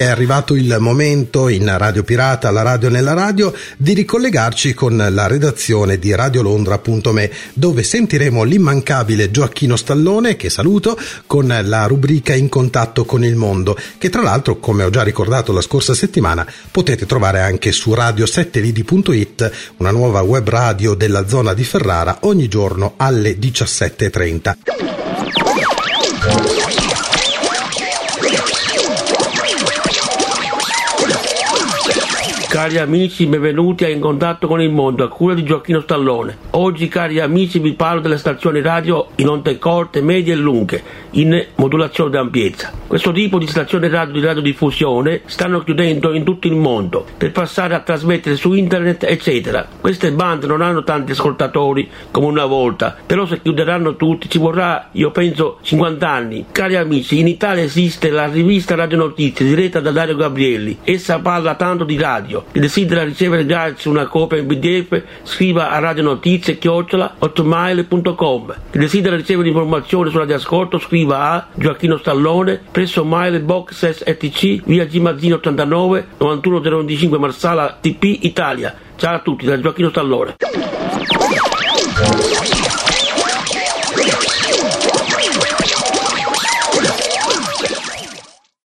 È arrivato il momento in Radio Pirata, la radio nella radio, di ricollegarci con la redazione di radiolondra.me dove sentiremo l'immancabile Gioacchino Stallone, che saluto, con la rubrica In contatto con il mondo, che tra l'altro, come ho già ricordato la scorsa settimana, potete trovare anche su radio7lidi.it, una nuova web radio della zona di Ferrara, ogni giorno alle 17.30. Cari amici, benvenuti a In contatto con il mondo, a cura di Gioacchino Stallone. Oggi, cari amici, vi parlo delle stazioni radio in onde corte, medie e lunghe, in modulazione d'ampiezza. Questo tipo di stazioni radio di radiodiffusione stanno chiudendo in tutto il mondo per passare a trasmettere su internet, eccetera. Queste bande non hanno tanti ascoltatori come una volta, però se chiuderanno tutti ci vorrà, io penso, 50 anni. Cari amici, in Italia esiste la rivista Radio Notizie diretta da Dario Gabrielli. Essa parla tanto di radio. Chi desidera ricevere gratis una copia in PDF scriva a radionotizie chiocciola 8mail.com. Chi desidera ricevere informazioni sulla ascolto scriva a Gioacchino Stallone presso Mail Box STC via G Mazzino 89 91025 Marsala TP Italia. Ciao a tutti da Gioacchino Stallone.